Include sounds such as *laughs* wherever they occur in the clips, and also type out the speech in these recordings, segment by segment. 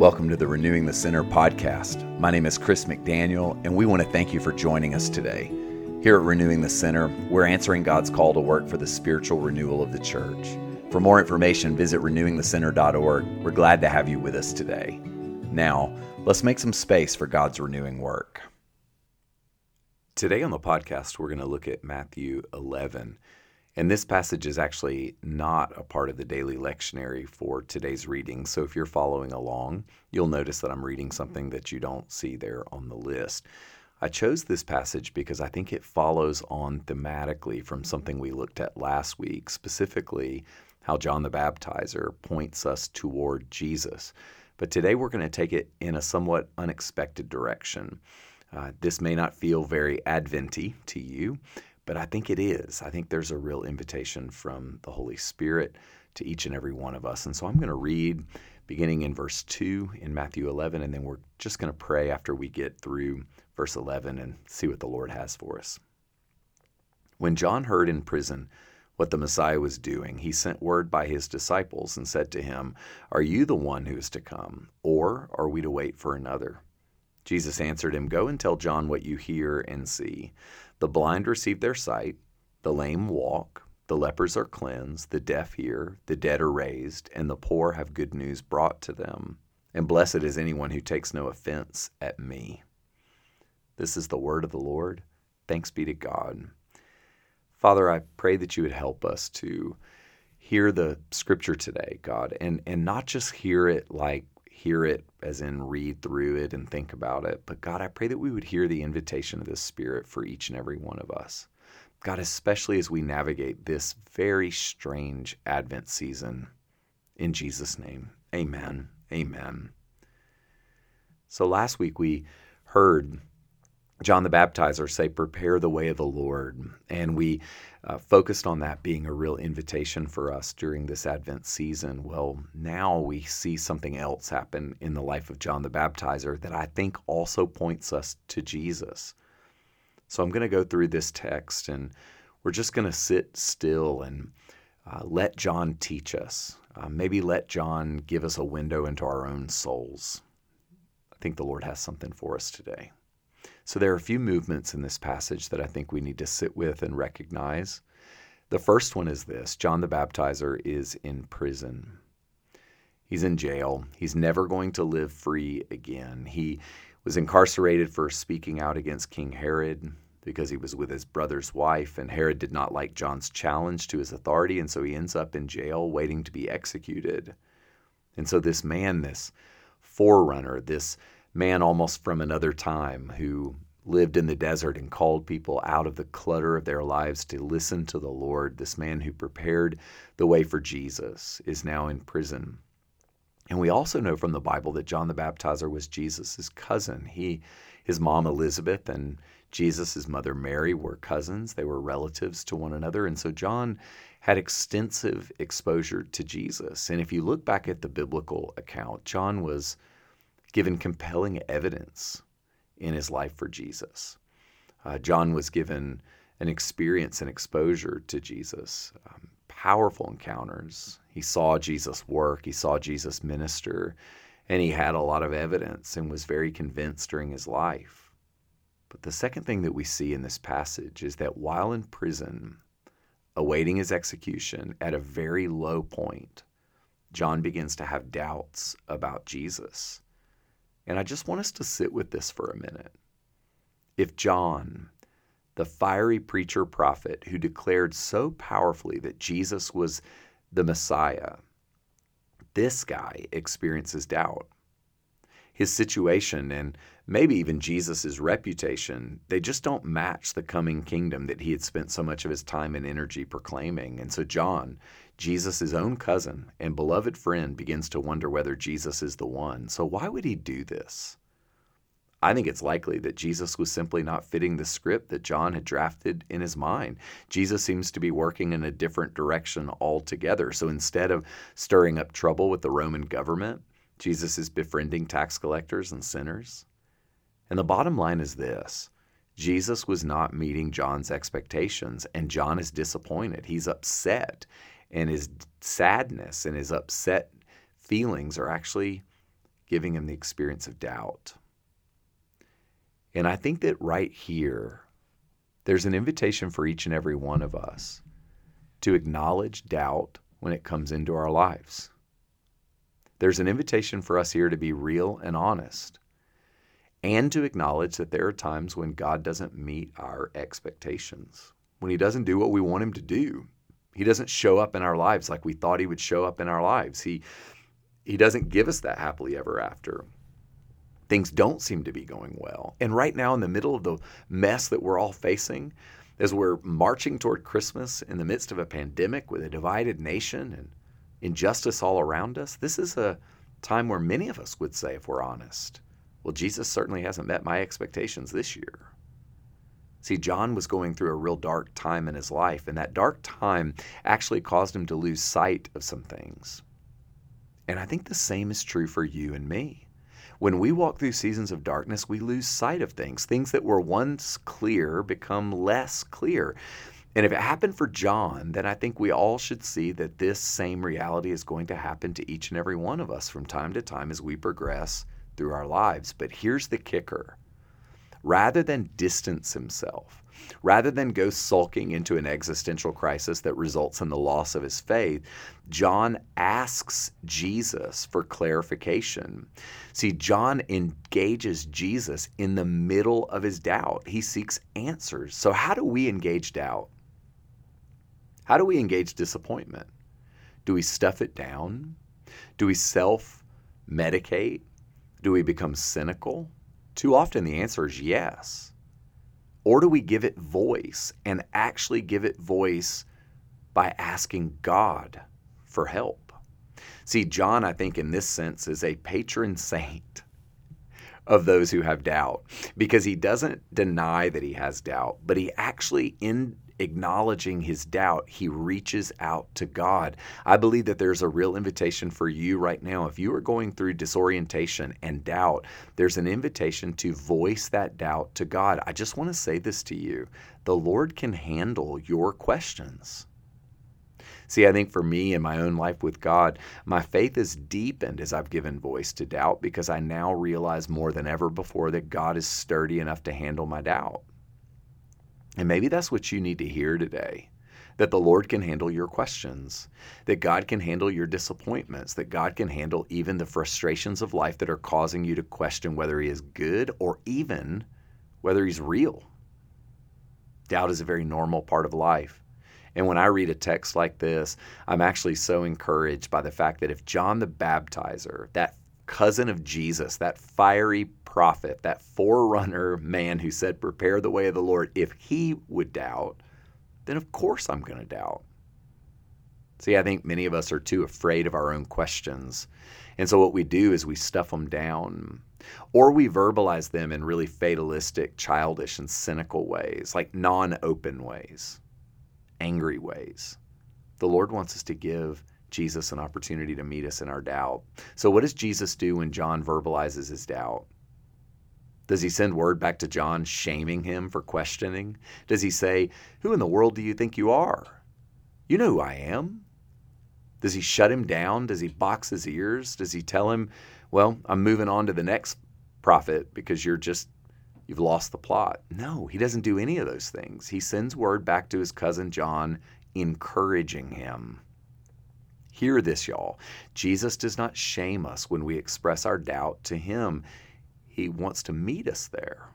Welcome to the Renewing the Center podcast. My name is Chris McDaniel, and we want to thank you for joining us today. Here at Renewing the Center, we're answering God's call to work for the spiritual renewal of the church. For more information, visit renewingthecenter.org. We're glad to have you with us today. Now, let's make some space for God's renewing work. Today on the podcast, we're going to look at Matthew 11. And this passage is actually not a part of the daily lectionary for today's reading. So if you're following along, you'll notice that I'm reading something that you don't see there on the list. I chose this passage because I think it follows on thematically from something we looked at last week, specifically how John the Baptizer points us toward Jesus. But today we're going to take it in a somewhat unexpected direction. Uh, this may not feel very adventy to you, but I think it is. I think there's a real invitation from the Holy Spirit to each and every one of us. And so I'm going to read beginning in verse 2 in Matthew 11, and then we're just going to pray after we get through verse 11 and see what the Lord has for us. When John heard in prison what the Messiah was doing, he sent word by his disciples and said to him, Are you the one who is to come, or are we to wait for another? Jesus answered him, Go and tell John what you hear and see. The blind receive their sight, the lame walk, the lepers are cleansed, the deaf hear, the dead are raised, and the poor have good news brought to them. And blessed is anyone who takes no offense at me. This is the word of the Lord. Thanks be to God. Father, I pray that you would help us to hear the scripture today, God, and, and not just hear it like hear it as in read through it and think about it. But God, I pray that we would hear the invitation of the Spirit for each and every one of us. God, especially as we navigate this very strange Advent season. In Jesus' name, amen. Amen. So last week we heard John the Baptizer say, Prepare the way of the Lord. And we uh, focused on that being a real invitation for us during this Advent season. Well, now we see something else happen in the life of John the Baptizer that I think also points us to Jesus. So I'm going to go through this text and we're just going to sit still and uh, let John teach us. Uh, maybe let John give us a window into our own souls. I think the Lord has something for us today. So there are a few movements in this passage that I think we need to sit with and recognize. The first one is this John the Baptizer is in prison. He's in jail. He's never going to live free again. He was incarcerated for speaking out against King Herod because he was with his brother's wife, and Herod did not like John's challenge to his authority, and so he ends up in jail waiting to be executed. And so, this man, this forerunner, this man almost from another time who lived in the desert and called people out of the clutter of their lives to listen to the Lord. This man who prepared the way for Jesus is now in prison. And we also know from the Bible that John the Baptizer was Jesus' cousin. He, his mom Elizabeth and Jesus' mother Mary were cousins. They were relatives to one another. And so John had extensive exposure to Jesus. And if you look back at the biblical account, John was given compelling evidence in his life for Jesus. Uh, John was given an experience and exposure to Jesus, um, powerful encounters. He saw Jesus work, he saw Jesus minister, and he had a lot of evidence and was very convinced during his life. But the second thing that we see in this passage is that while in prison, awaiting his execution at a very low point, John begins to have doubts about Jesus. And I just want us to sit with this for a minute. If John, the fiery preacher prophet who declared so powerfully that Jesus was the Messiah, this guy experiences doubt. His situation and maybe even Jesus' reputation, they just don't match the coming kingdom that he had spent so much of his time and energy proclaiming. And so John, Jesus' own cousin and beloved friend begins to wonder whether Jesus is the one. So, why would he do this? I think it's likely that Jesus was simply not fitting the script that John had drafted in his mind. Jesus seems to be working in a different direction altogether. So instead of stirring up trouble with the Roman government, Jesus is befriending tax collectors and sinners. And the bottom line is this Jesus was not meeting John's expectations, and John is disappointed. He's upset and his sadness and his upset feelings are actually giving him the experience of doubt. And I think that right here, there's an invitation for each and every one of us to acknowledge doubt when it comes into our lives. There's an invitation for us here to be real and honest and to acknowledge that there are times when God doesn't meet our expectations, when He doesn't do what we want Him to do. He doesn't show up in our lives like we thought He would show up in our lives. He, he doesn't give us that happily ever after. Things don't seem to be going well. And right now, in the middle of the mess that we're all facing, as we're marching toward Christmas in the midst of a pandemic with a divided nation and injustice all around us, this is a time where many of us would say, if we're honest, well, Jesus certainly hasn't met my expectations this year. See, John was going through a real dark time in his life, and that dark time actually caused him to lose sight of some things. And I think the same is true for you and me. When we walk through seasons of darkness, we lose sight of things. Things that were once clear become less clear. And if it happened for John, then I think we all should see that this same reality is going to happen to each and every one of us from time to time as we progress through our lives. But here's the kicker rather than distance himself, rather than go sulking into an existential crisis that results in the loss of his faith, John asks Jesus for clarification. See, John engages Jesus in the middle of his doubt. He seeks answers. So, how do we engage doubt? How do we engage disappointment? Do we stuff it down? Do we self medicate? Do we become cynical? Too often the answer is yes. Or do we give it voice and actually give it voice by asking God for help? See, John, I think, in this sense, is a patron saint *laughs* of those who have doubt because he doesn't deny that he has doubt, but he actually in, acknowledging his doubt, he reaches out to God. I believe that there's a real invitation for you right now. If you are going through disorientation and doubt, there's an invitation to voice that doubt to God. I just want to say this to you the Lord can handle your questions. See, I think for me in my own life with God, my faith has deepened as I've given voice to doubt because I now realize more than ever before that God is sturdy enough to handle my doubt. And maybe that's what you need to hear today that the Lord can handle your questions, that God can handle your disappointments, that God can handle even the frustrations of life that are causing you to question whether He is good or even whether He's real. Doubt is a very normal part of life. And when I read a text like this, I'm actually so encouraged by the fact that if John the Baptizer, that cousin of Jesus, that fiery prophet, that forerunner man who said, Prepare the way of the Lord, if he would doubt, then of course I'm going to doubt. See, I think many of us are too afraid of our own questions. And so what we do is we stuff them down or we verbalize them in really fatalistic, childish, and cynical ways, like non open ways, angry ways. The Lord wants us to give Jesus an opportunity to meet us in our doubt. So, what does Jesus do when John verbalizes his doubt? Does he send word back to John shaming him for questioning? Does he say, Who in the world do you think you are? You know who I am. Does he shut him down? Does he box his ears? Does he tell him, Well, I'm moving on to the next prophet because you're just, you've lost the plot? No, he doesn't do any of those things. He sends word back to his cousin John, encouraging him. Hear this, y'all. Jesus does not shame us when we express our doubt to him. He wants to meet us there.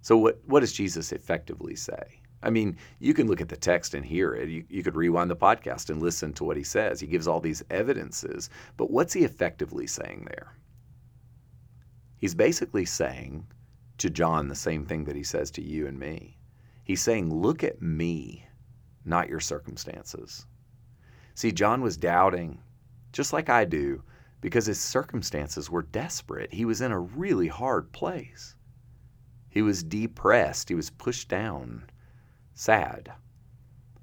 So, what, what does Jesus effectively say? I mean, you can look at the text and hear it. You, you could rewind the podcast and listen to what he says. He gives all these evidences, but what's he effectively saying there? He's basically saying to John the same thing that he says to you and me. He's saying, Look at me, not your circumstances. See, John was doubting, just like I do, because his circumstances were desperate. He was in a really hard place. He was depressed, he was pushed down, sad.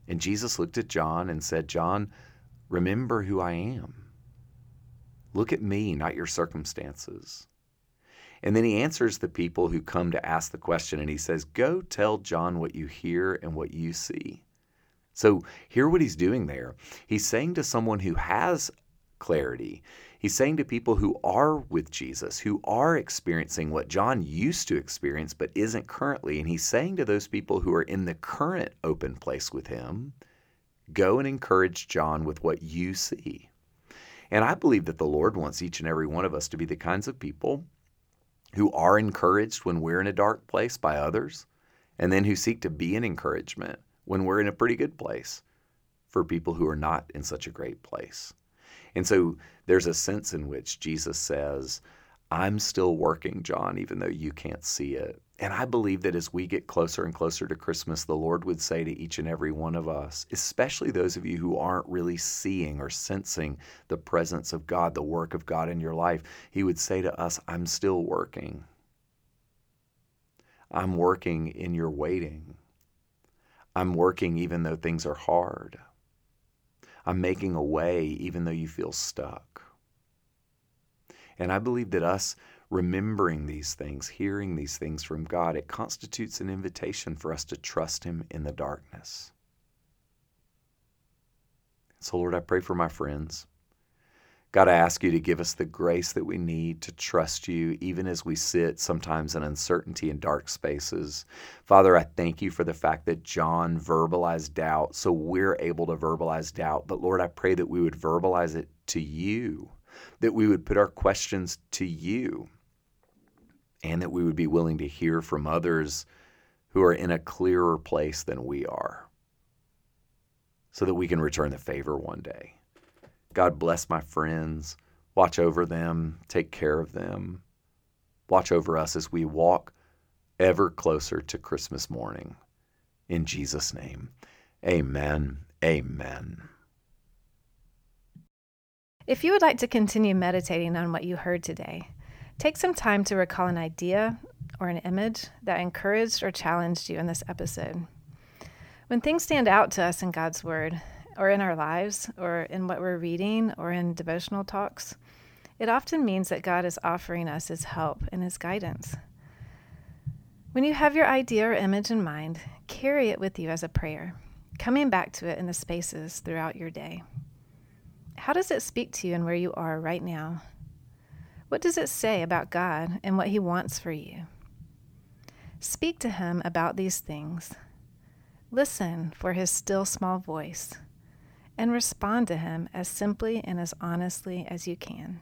And Jesus looked at John and said, John, remember who I am. Look at me, not your circumstances. And then he answers the people who come to ask the question and he says, Go tell John what you hear and what you see. So, hear what he's doing there. He's saying to someone who has clarity, He's saying to people who are with Jesus, who are experiencing what John used to experience but isn't currently. And he's saying to those people who are in the current open place with him, go and encourage John with what you see. And I believe that the Lord wants each and every one of us to be the kinds of people who are encouraged when we're in a dark place by others, and then who seek to be an encouragement when we're in a pretty good place for people who are not in such a great place. And so there's a sense in which Jesus says, I'm still working, John, even though you can't see it. And I believe that as we get closer and closer to Christmas, the Lord would say to each and every one of us, especially those of you who aren't really seeing or sensing the presence of God, the work of God in your life, He would say to us, I'm still working. I'm working in your waiting. I'm working even though things are hard. I'm making a way even though you feel stuck. And I believe that us remembering these things, hearing these things from God, it constitutes an invitation for us to trust Him in the darkness. So, Lord, I pray for my friends. God, I ask you to give us the grace that we need to trust you, even as we sit sometimes in uncertainty and dark spaces. Father, I thank you for the fact that John verbalized doubt, so we're able to verbalize doubt. But Lord, I pray that we would verbalize it to you, that we would put our questions to you, and that we would be willing to hear from others who are in a clearer place than we are, so that we can return the favor one day. God bless my friends. Watch over them. Take care of them. Watch over us as we walk ever closer to Christmas morning. In Jesus' name, amen. Amen. If you would like to continue meditating on what you heard today, take some time to recall an idea or an image that encouraged or challenged you in this episode. When things stand out to us in God's Word, or in our lives, or in what we're reading, or in devotional talks, it often means that God is offering us His help and His guidance. When you have your idea or image in mind, carry it with you as a prayer, coming back to it in the spaces throughout your day. How does it speak to you and where you are right now? What does it say about God and what He wants for you? Speak to Him about these things. Listen for His still small voice and respond to Him as simply and as honestly as you can.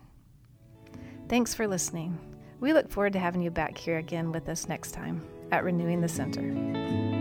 Thanks for listening. We look forward to having you back here again with us next time at Renewing the Center.